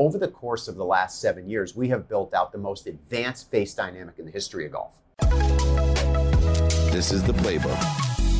over the course of the last seven years, we have built out the most advanced face dynamic in the history of golf. This is the playbook.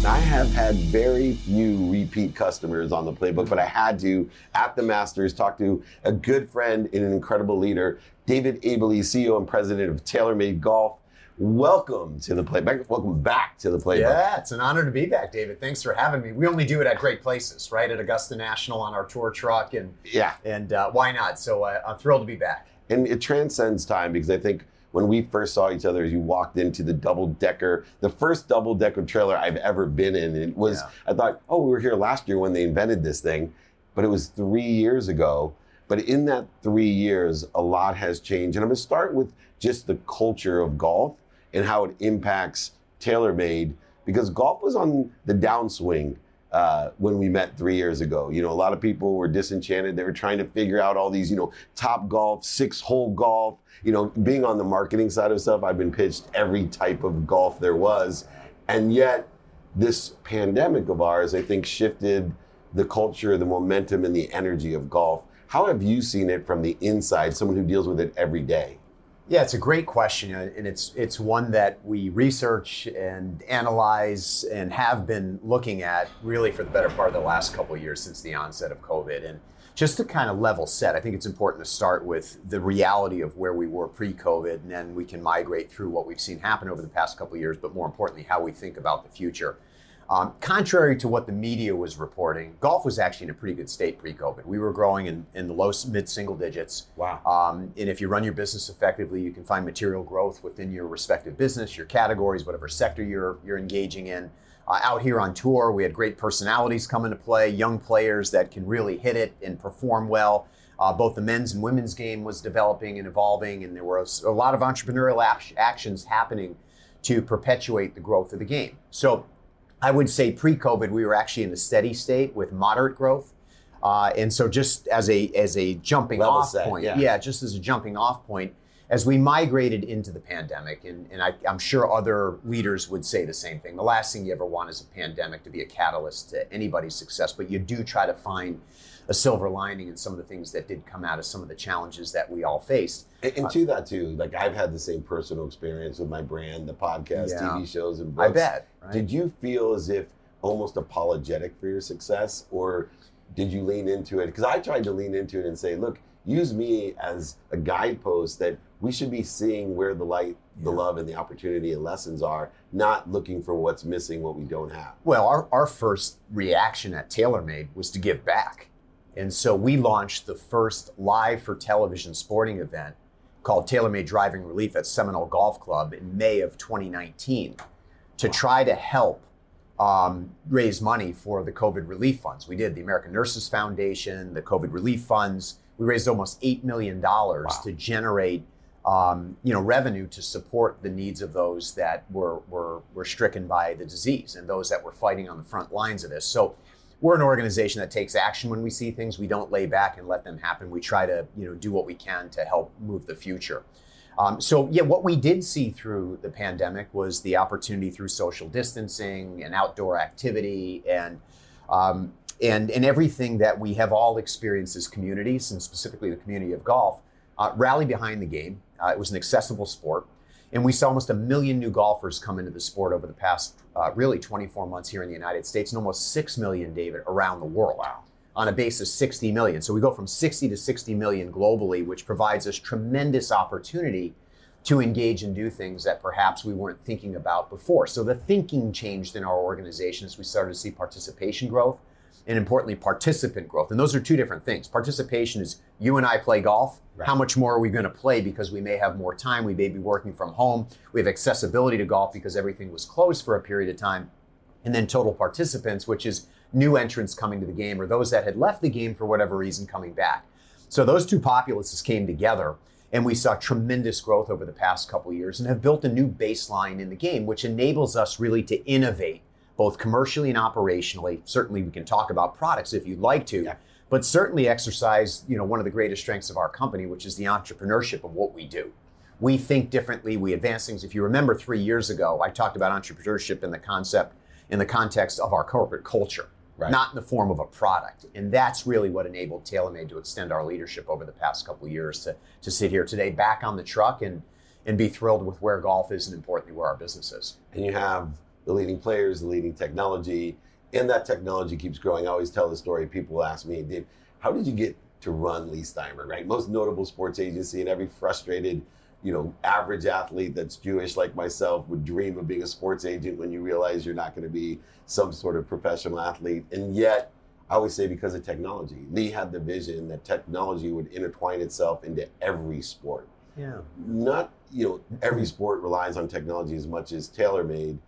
I have had very few repeat customers on the playbook, but I had to, at the Masters, talk to a good friend and an incredible leader, David Abeles, CEO and president of TaylorMade Golf. Welcome to the playbook. Welcome back to the playbook. Yeah, it's an honor to be back, David. Thanks for having me. We only do it at great places, right? At Augusta National on our tour truck, and yeah, and uh, why not? So uh, I'm thrilled to be back. And it transcends time because I think when we first saw each other, you walked into the double decker, the first double decker trailer I've ever been in. It was, yeah. I thought, oh, we were here last year when they invented this thing, but it was three years ago. But in that three years, a lot has changed. And I'm going to start with just the culture of golf and how it impacts TaylorMade because golf was on the downswing uh, when we met three years ago. You know, a lot of people were disenchanted. They were trying to figure out all these, you know, top golf, six hole golf. You know, being on the marketing side of stuff, I've been pitched every type of golf there was. And yet, this pandemic of ours, I think, shifted the culture, the momentum, and the energy of golf. How have you seen it from the inside, someone who deals with it every day? Yeah, it's a great question, uh, and it's it's one that we research and analyze and have been looking at really for the better part of the last couple of years since the onset of COVID. And just to kind of level set, I think it's important to start with the reality of where we were pre-COVID, and then we can migrate through what we've seen happen over the past couple of years, but more importantly, how we think about the future. Um, contrary to what the media was reporting, golf was actually in a pretty good state pre-COVID. We were growing in, in the low mid single digits. Wow. Um, and if you run your business effectively, you can find material growth within your respective business, your categories, whatever sector you're you're engaging in. Uh, out here on tour, we had great personalities come into play, young players that can really hit it and perform well. Uh, both the men's and women's game was developing and evolving, and there was a lot of entrepreneurial actions happening to perpetuate the growth of the game. So I would say pre-COVID, we were actually in a steady state with moderate growth. Uh, and so just as a as a jumping Level off set, point, yeah. yeah. just as a jumping off point, as we migrated into the pandemic, and, and I, am sure other leaders would say the same thing. The last thing you ever want is a pandemic to be a catalyst to anybody's success, but you do try to find a silver lining in some of the things that did come out of some of the challenges that we all faced. And, and to that too, like I've had the same personal experience with my brand, the podcast, Yeah. TV shows, and books. I bet. Right? Did you feel as if almost apologetic for your success, or did you lean into it? Because I tried to lean into it and say, look, use me as a guidepost that we should be seeing where the light, the love, and the opportunity and lessons are, not looking for what's missing, what we don't have. Well, our, our first reaction at TaylorMade was to give back. And so we launched the first live for television sporting event called TaylorMade Driving Relief at Seminole Golf Club in May of 2019 to try to help um, raise money for the COVID relief funds. We did the American Nurses Foundation, the COVID relief funds. We raised almost $8 million to generate um, you know, revenue to support the needs of those that were, were, were stricken by the disease and those that were fighting on the front lines of this. So we're an organization that takes action when we see things. We don't lay back and let them happen. We try to, you know, do what we can to help move the future. Um, so yeah, what we did see through the pandemic was the opportunity through social distancing and outdoor activity and um, and and everything that we have all experienced as communities, and specifically the community of golf, uh, rally behind the game. Uh, it was an accessible sport. And we saw almost a million new golfers come into the sport over the past uh, really 24 months here in the United States, and almost 6 million, David, around the world. Wow. On a base of 60 million. So we go from 60 to 60 million globally, which provides us tremendous opportunity to engage and do things that perhaps we weren't thinking about before. So the thinking changed in our organization as we started to see participation growth and importantly, participant growth. And those are two different things. Participation is you and I play golf. Right. How much more are we going to play because we may have more time? We may be working from home. We have accessibility to golf because everything was closed for a period of time. And then total participants, which is new entrants coming to the game or those that had left the game for whatever reason coming back. So those two populaces came together and we saw tremendous growth over the past couple of years and have built a new baseline in the game, which enables us really to innovate both commercially and operationally. Certainly, we can talk about products if you'd like to, Yeah. but certainly exercise, you know, one of the greatest strengths of our company, which is the entrepreneurship of what we do. We think differently, we advance things. If you remember three years ago, I talked about entrepreneurship in the concept, in the context of our corporate culture. right. not in the form of a product. And that's really what enabled TaylorMade to extend our leadership over the past couple of years to, to sit here today back on the truck and, and be thrilled with where golf is and importantly where our business is. And you have the leading players, the leading technology, and that technology keeps growing. I always tell the story. People ask me, Dave, how did you get to run Leigh Steinberg, right? Most notable sports agency, and every frustrated, you know, average athlete that's Jewish like myself would dream of being a sports agent when you realize you're not going to be some sort of professional athlete. And yet, I always say because of technology. Lee had the vision that technology would intertwine itself into every sport. Yeah. Not, you know, every sport relies on technology as much as TaylorMade,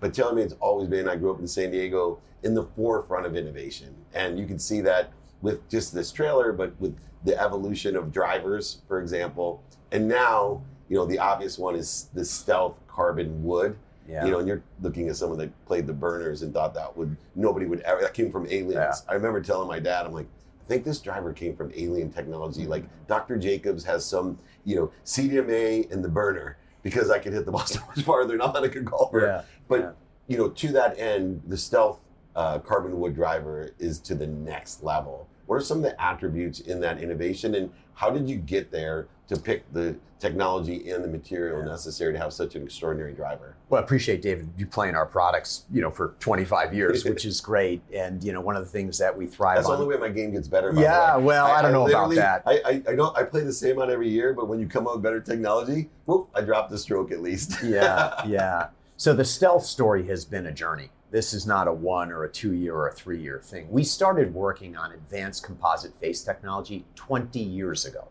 but TaylorMade's always been, I grew up in San Diego, in the forefront of innovation. And you can see that with just this trailer, but with the evolution of drivers, for example. And now, you know, the obvious one is the stealth carbon wood. Yeah. You know, and you're looking at someone that played the burners and thought that would nobody would ever that came from aliens. Yeah. I remember telling my dad, I'm like, I think this driver came from alien technology. Mm-hmm. Like Dr. Jacobs has some, you know, CDMA in the burner because I could hit the ball so much farther. Not that I could golfer, yeah. but yeah. you know, to that end, the stealth uh, carbon wood driver is to the next level. What are some of the attributes in that innovation, and how did you get there to pick the technology and the material yeah. necessary to have such an extraordinary driver? Well, I appreciate David you playing our products, you know, for 25 years, which is great. And you know, one of the things that we thrive That's on. That's the only way my game gets better. yeah, well, I, I don't know about that. I, I, I don't. I play the same on every year, but when you come out with better technology, whoop, I drop the stroke at least. yeah, yeah. So the stealth story has been a journey. This is not a one or a two year or a three year thing. We started working on advanced composite face technology 20 years ago.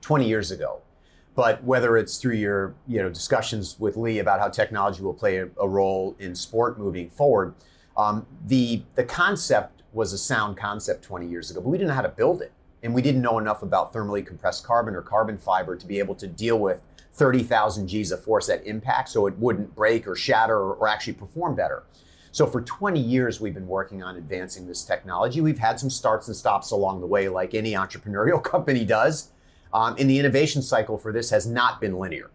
20 years ago. But whether it's through your you know discussions with Leigh about how technology will play a, a role in sport moving forward, um, the the concept was a sound concept 20 years ago, but we didn't know how to build it, and we didn't know enough about thermally compressed carbon or carbon fiber to be able to deal with 30,000 G's of force at impact, so it wouldn't break or shatter or, or actually perform better. So for 20 years, we've been working on advancing this technology. We've had some starts and stops along the way, like any entrepreneurial company does. Um, and the innovation cycle for this has not been linear.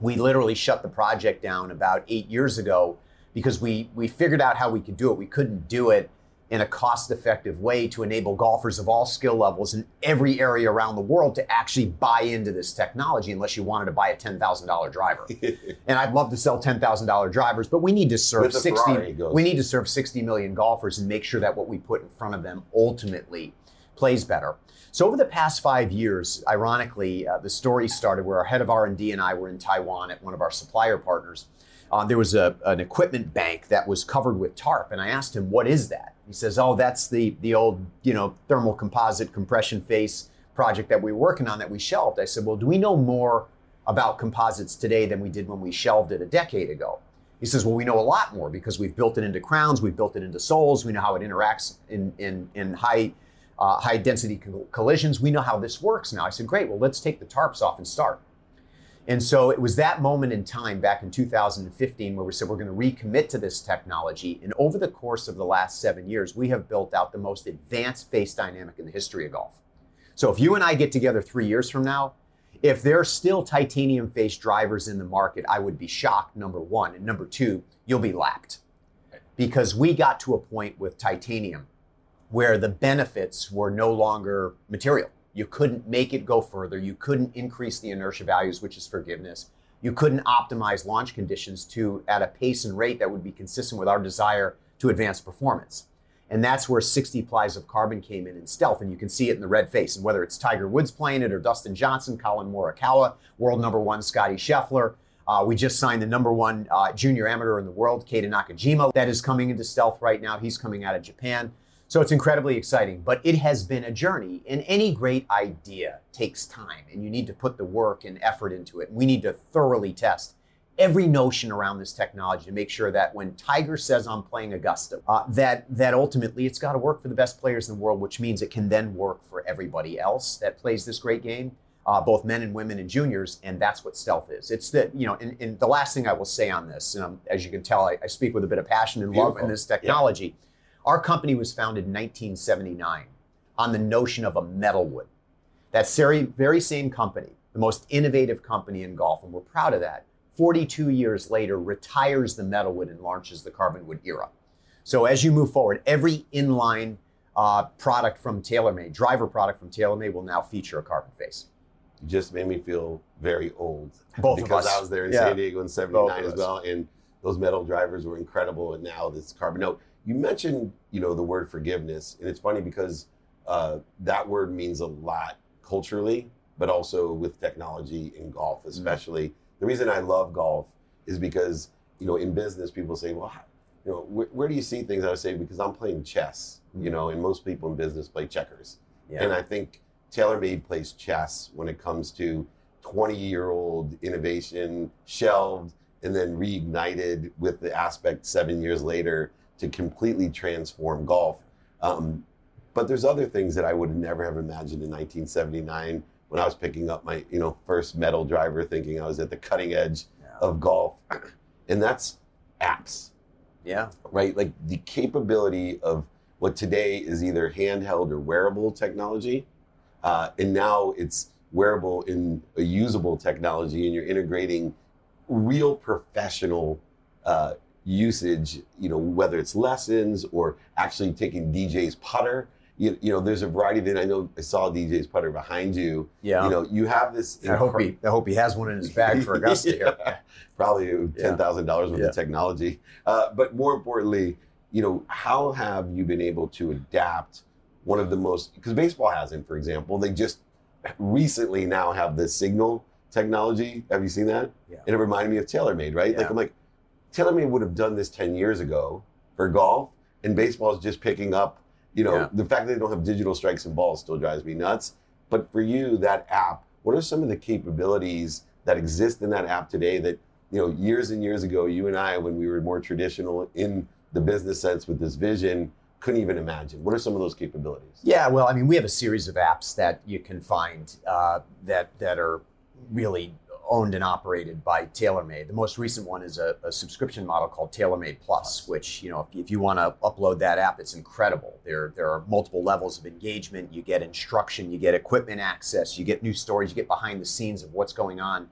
We literally shut the project down about eight years ago because we, we figured out how we could do it. We couldn't do it in a cost effective way to enable golfers of all skill levels in every area around the world to actually buy into this technology unless you wanted to buy a $10,000 driver. and I'd love to sell $10,000 drivers, but we need to serve 60 we need to serve 60 million golfers and make sure that what we put in front of them ultimately plays better. So over the past five years, ironically, uh, the story started where our head of R&D and I were in Taiwan at one of our supplier partners. Uh, there was a, an equipment bank that was covered with tarp, and I asked him, "What is that?" He says, "Oh, that's the the old you know thermal composite compression face project that we were working on that we shelved." I said, "Well, do we know more about composites today than we did when we shelved it a decade ago?" He says, "Well, we know a lot more because we've built it into crowns, we've built it into soles, we know how it interacts in in in high." Uh, high density collisions. We know how this works now. I said, great, well, let's take the tarps off and start. And so it was that moment in time back in 2015 where we said we're going to recommit to this technology. And over the course of the last seven years, we have built out the most advanced face dynamic in the history of golf. So if you and I get together three years from now, if there are still titanium face drivers in the market, I would be shocked, number one. And number two, you'll be lapped. Because we got to a point with titanium where the benefits were no longer material. You couldn't make it go further. You couldn't increase the inertia values, which is forgiveness. You couldn't optimize launch conditions to at a pace and rate that would be consistent with our desire to advance performance. And that's where 60 plies of carbon came in in stealth. And you can see it in the red face. And whether it's Tiger Woods playing it or Dustin Johnson, Collin Morikawa, world number one Scottie Scheffler. Uh, we just signed the number one uh, junior amateur in the world, Keita Nakajima, that is coming into stealth right now. He's coming out of Japan. So it's incredibly exciting, but it has been a journey. And any great idea takes time, and you need to put the work and effort into it. We need to thoroughly test every notion around this technology to make sure that when Tiger says I'm playing Augusta, uh, that that ultimately it's got to work for the best players in the world, which means it can then work for everybody else that plays this great game. Uh, both men and women and juniors, and that's what stealth is. It's the you know, and, and the last thing I will say on this, um, as you can tell, I, I, speak with a bit of passion and Beautiful. love in this technology. Yeah our company was founded in 1979 on the notion of a metal wood. That very, very same company, the most innovative company in golf, and we're proud of that, 42 years later retires the metal wood and launches the carbon wood era. So as you move forward, every inline uh, product from TaylorMade, driver product from TaylorMade, will now feature a carbon face. You just made me feel very old. Both of because us. I was there in Yeah. San Diego in '79 as well, and those metal drivers were incredible. And now this carbon. No, you mentioned you know the word forgiveness, and it's funny because uh, that word means a lot culturally, but also with technology in golf, Mm-hmm. especially. The reason I love golf is because you know in business people say, well, you know, where, where do you see things? I would say because I'm playing chess, you know, and most people in business play checkers. Yeah. And I think TaylorMade plays chess when it comes to 20 year old innovation shelved and then reignited with the aspect seven years later to completely transform golf. Um, but there's other things that I would never have imagined in 1979 when I was picking up my you know first metal driver, thinking I was at the cutting edge yeah. of golf, and that's apps yeah. right? Like the capability of what today is either handheld or wearable technology, uh, and now it's wearable in a usable technology, and you're integrating real professional uh, usage. You know, whether it's lessons or actually taking DJ's putter. You, you know, there's a variety of it. I know I saw DJ's putter behind you. Yeah. You know, you have this. I hope he I hope he has one in his bag for Augusta here. Yeah. Probably ten thousand dollars worth Yeah. of technology. Uh, but more importantly, you know, how have you been able to adapt one of the most because baseball hasn't, for example, they just recently now have the signal technology. Have you seen that? Yeah. And it reminded me of TaylorMade, right? Like I'm like, TaylorMade would have done this ten years ago for golf, and baseball is just picking up. You know, Yeah. the fact that they don't have digital strikes and balls still drives me nuts. But for you, that app, what are some of the capabilities that exist in that app today that, you know, years and years ago, you and I, when we were more traditional in the business sense with this vision, couldn't even imagine? What are some of those capabilities? Yeah, well, I mean, we have a series of apps that you can find uh, that that are really owned and operated by TaylorMade. The most recent one is a, a subscription model called TaylorMade Plus, which you know, if, if you want to upload that app, it's incredible. There there are multiple levels of engagement. You get instruction, you get equipment access, you get new stories, you get behind the scenes of what's going on.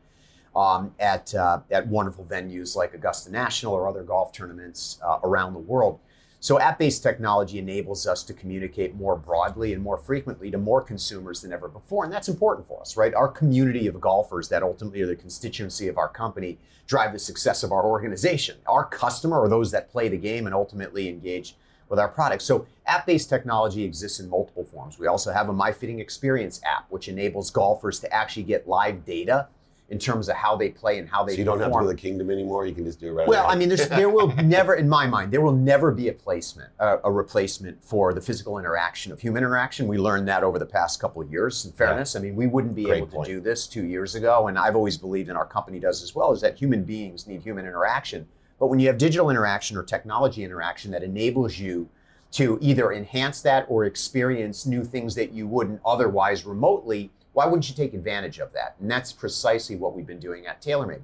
Um, at uh, at wonderful venues like Augusta National or other golf tournaments uh, around the world. So app-based technology enables us to communicate more broadly and more frequently to more consumers than ever before, and that's important for us, right? Our community of golfers that ultimately are the constituency of our company drive the success of our organization. Our customer are those that play the game and ultimately engage with our products. So app-based technology exists in multiple forms. We also have a MyFitting Experience app, which enables golfers to actually get live data in terms of how they play and how they So you don't have to go to the kingdom anymore. You can just do it right Well, away. I mean, there's, there will never, in my mind, there will never be a placement, a, a replacement for the physical interaction of human interaction. We learned that over the past couple of years. In fairness, I mean, we wouldn't be Great able point. to do this two years ago, and I've always believed, and our company does as well, is that human beings need human interaction. But when you have digital interaction or technology interaction that enables you to either enhance that or experience new things that you wouldn't otherwise remotely, why wouldn't you take advantage of that? And that's precisely what we've been doing at TaylorMade.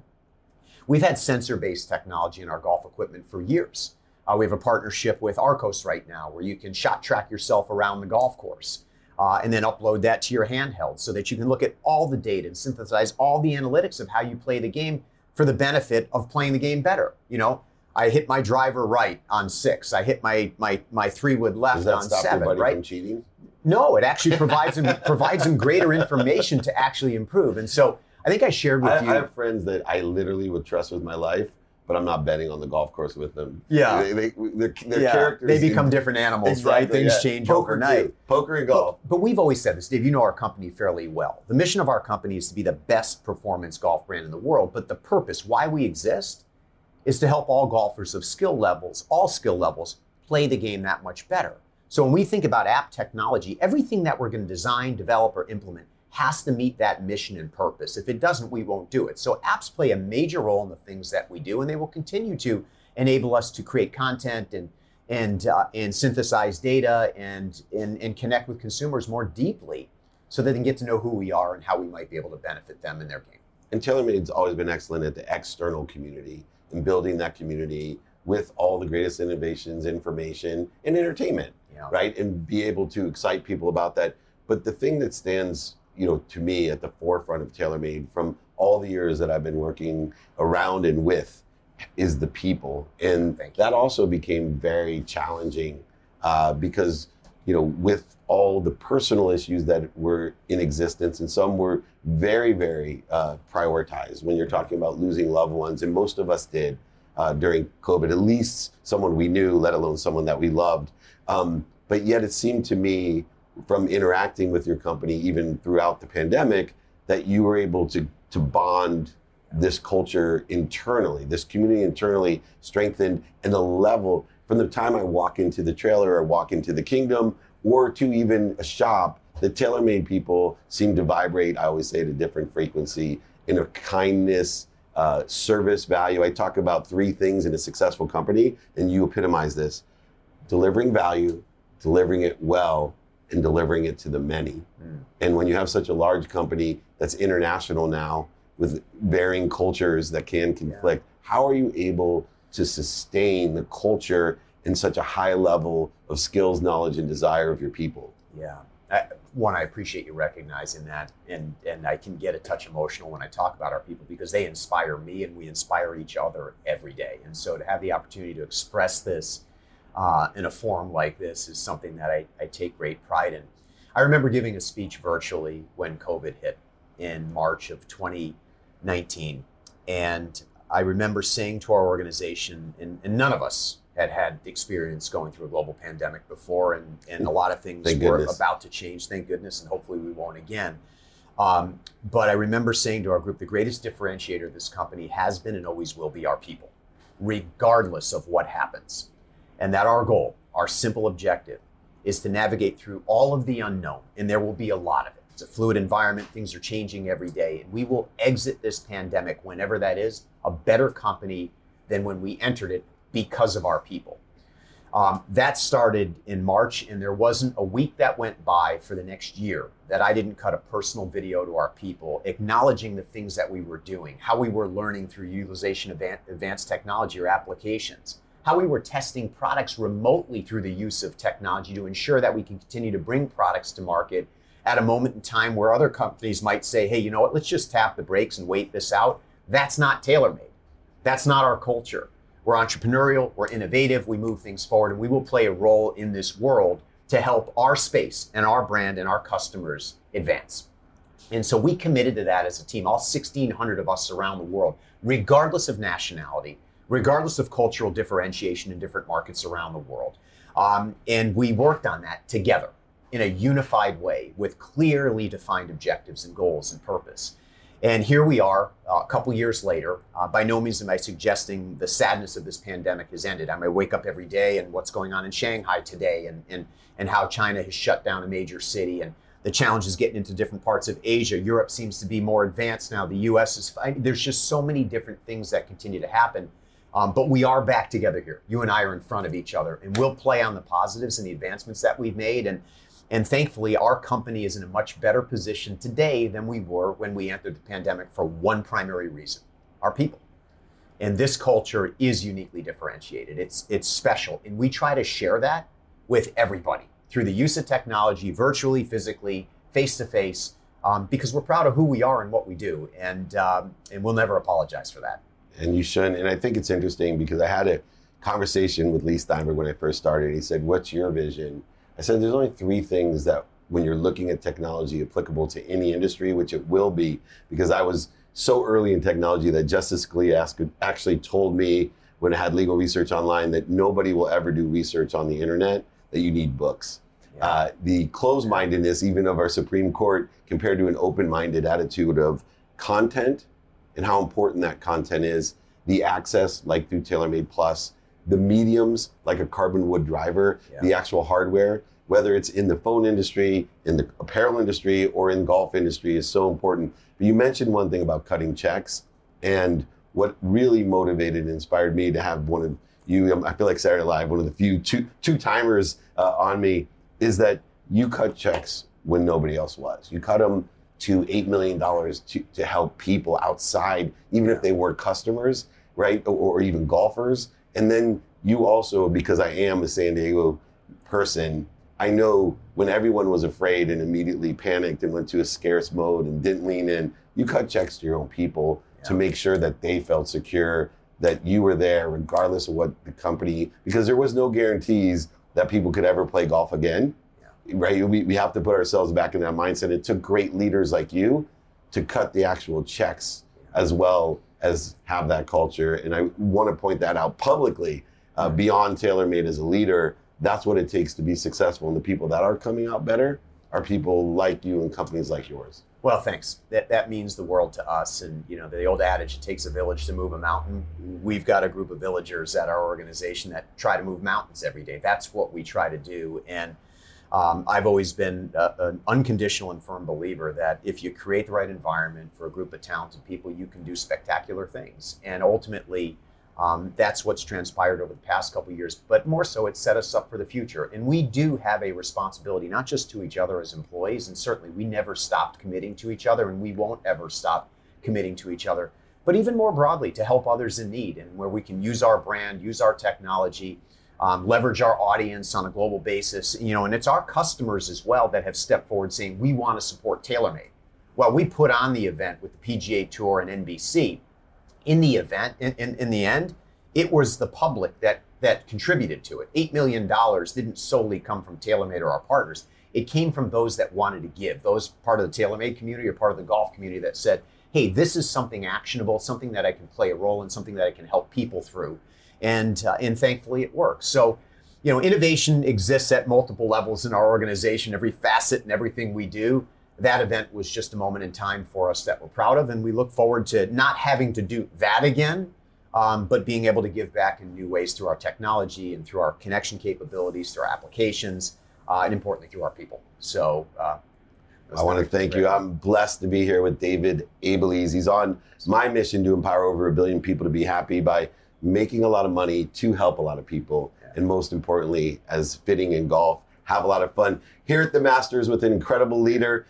We've had sensor based technology in our golf equipment for years. Uh, we have a partnership with Arccos right now where you can shot track yourself around the golf course uh, and then upload that to your handheld so that you can look at all the data and synthesize all the analytics of how you play the game for the benefit of playing the game better. You know, I hit my driver right on six. I hit my my my three wood left Does that on stop seven. right? from cheating? No, it actually provides them provides them greater information to actually improve. And so I think I shared with I, you. I have friends that I literally would trust with my life, but I'm not betting on the golf course with them. Yeah. they, they, their, their yeah, characters they become in- different animals, right? Things yeah. change Poker overnight. too. Poker and golf. But, but we've always said this, Dave. You know our company fairly well. The mission of our company is to be the best performance golf brand in the world. But the purpose, why we exist, is to help all golfers of skill levels, all skill levels, play the game that much better. So when we think about app technology, everything that we're going to design, develop, or implement has to meet that mission and purpose. If it doesn't, we won't do it. So apps play a major role in the things that we do, and they will continue to enable us to create content and and uh, and synthesize data and, and and connect with consumers more deeply, so that they can get to know who we are and how we might be able to benefit them in their game. And TaylorMade's always been excellent at the external community and building that community with all the greatest innovations, information, and entertainment, Know? right? And be able to excite people about that. But the thing that stands, you know, to me at the forefront of TaylorMade from all the years that I've been working around and with is the people, and that also became very challenging uh, because you know with all the personal issues that were in existence, and some were very, very uh, prioritized when you're talking about losing loved ones, and most of us did uh, during COVID, at least someone we knew, let alone someone that we loved. Um, but yet it seemed to me from interacting with your company, even throughout the pandemic, that you were able to, to bond this culture internally, this community internally strengthened, and the level from the time I walk into the trailer or walk into the kingdom or to even a shop, the TaylorMade people seem to vibrate, I always say, at a different frequency in a kindness, uh, service value. I talk about three things in a successful company, and you epitomize this delivering value, delivering it well, and delivering it to the many. Mm. And when you have such a large company that's international now with varying cultures that can conflict, yeah. how are you able to sustain the culture in such a high level of skills, knowledge, and desire of your people? Yeah. I, one, I appreciate you recognizing that, and and I can get a touch emotional when I talk about our people because they inspire me, and we inspire each other every day. And so to have the opportunity to express this uh, in a forum like this is something that I, I take great pride in. I remember giving a speech virtually when COVID hit in March of 2019, and I remember saying to our organization, and, and none of us had had experience going through a global pandemic before, and, and a lot of things thank were goodness. about to change, thank goodness, and hopefully we won't again. Um, but I remember saying to our group, the greatest differentiator of this company has been and always will be our people, regardless of what happens. And that our goal, our simple objective, is to navigate through all of the unknown, and there will be a lot of it. It's a fluid environment, things are changing every day, and we will exit this pandemic, whenever that is, a better company than when we entered it because of our people. Um, that started in March, and there wasn't a week that went by for the next year that I didn't cut a personal video to our people, acknowledging the things that we were doing, how we were learning through utilization of advanced technology or applications, how we were testing products remotely through the use of technology to ensure that we can continue to bring products to market at a moment in time where other companies might say, hey, you know what, let's just tap the brakes and wait this out. That's not TaylorMade. That's not our culture. We're entrepreneurial, we're innovative, we move things forward, and we will play a role in this world to help our space and our brand and our customers advance. And so we committed to that as a team, all 1,600 of us around the world, regardless of nationality, regardless of cultural differentiation in different markets around the world. Um, and we worked on that together in a unified way with clearly defined objectives and goals and purpose. And here we are, uh, a couple years later. Uh, by no means am I suggesting the sadness of this pandemic has ended. I may wake up every day and what's going on in Shanghai today, and and and how China has shut down a major city, and the challenges getting into different parts of Asia. Europe seems to be more advanced now. The U.S. is. There's just so many different things that continue to happen. Um, but we are back together here. You and I are in front of each other, and we'll play on the positives and the advancements that we've made. And and thankfully, our company is in a much better position today than we were when we entered the pandemic for one primary reason our people. And this culture is uniquely differentiated. It's, it's special. And we try to share that with everybody through the use of technology, virtually, physically, face to face, because we're proud of who we are and what we do. And, um, and we'll never apologize for that. And you shouldn't. And I think it's interesting because I had a conversation with Leigh Steinberg when I first started. He said, What's your vision? I said there's only three things that when you're looking at technology applicable to any industry, which it will be, because I was so early in technology that Justice Scalia actually told me when I had legal research online that nobody will ever do research on the internet, that you need books. Yeah. Uh, the closed mindedness, even of our Supreme Court, compared to an open minded attitude of content and how important that content is, the access, like through TaylorMade Plus, the mediums like a carbon wood driver, yeah. the actual hardware, whether it's in the phone industry, in the apparel industry, or in golf industry, is so important. But you mentioned one thing about cutting checks, and what really motivated and inspired me to have one of you. Um, I feel like Saturday Live, one of the few two two timers uh, on me, is that you cut checks when nobody else was. You cut them to eight million dollars to to help people outside, even if they were customers, right, or, or even golfers and then you also, because I am a San Diego person, I know when everyone was afraid and immediately panicked and went to a scarce mode and didn't lean in, you cut checks to your own people yeah. to make sure that they felt secure that you were there regardless of what the company, because there was no guarantees that people could ever play golf again. Yeah. Right? We, we have to put ourselves back in that mindset. It took great leaders like you to cut the actual checks as well as have that culture. And I want to point that out publicly uh, beyond TaylorMade as a leader. That's what it takes to be successful. And the people that are coming out better are people like you and companies like yours. Well, thanks. That that means the world to us. And you know, the old adage, "It takes a village to move a mountain." We've got a group of villagers at our organization that try to move mountains every day. That's what we try to do. And um, I've always been a, an unconditional and firm believer that if you create the right environment for a group of talented people, you can do spectacular things. And ultimately, um, that's what's transpired over the past couple years, but more so, it set us up for the future. And we do have a responsibility, not just to each other as employees, and certainly we never stopped committing to each other, and we won't ever stop committing to each other, but even more broadly to help others in need and where we can use our brand, use our technology, um, leverage our audience on a global basis. You know, and it's our customers as well that have stepped forward saying we want to support TaylorMade. Well, we put on the event with the PGA Tour and NBC in the event, in, in, in the end, it was the public that that contributed to it. $8 million didn't solely come from TaylorMade or our partners. It came from those that wanted to give, those part of the TaylorMade community or part of the golf community that said, hey, this is something actionable, something that I can play a role in, something that I can help people through. And, uh, and thankfully it works. So, you know, innovation exists at multiple levels in our organization, every facet and everything we do that event was just a moment in time for us that we're proud of, and we look forward to not having to do that again, um, but being able to give back in new ways through our technology and through our connection capabilities, through our applications, uh, and importantly through our people. So. Uh, I want to thank you. I'm blessed to be here with David Abeles. He's on my mission to empower over a billion people to be happy by making a lot of money to help a lot of people. Yeah. And most importantly, as fitting in golf, have a lot of fun here at the Masters with an incredible leader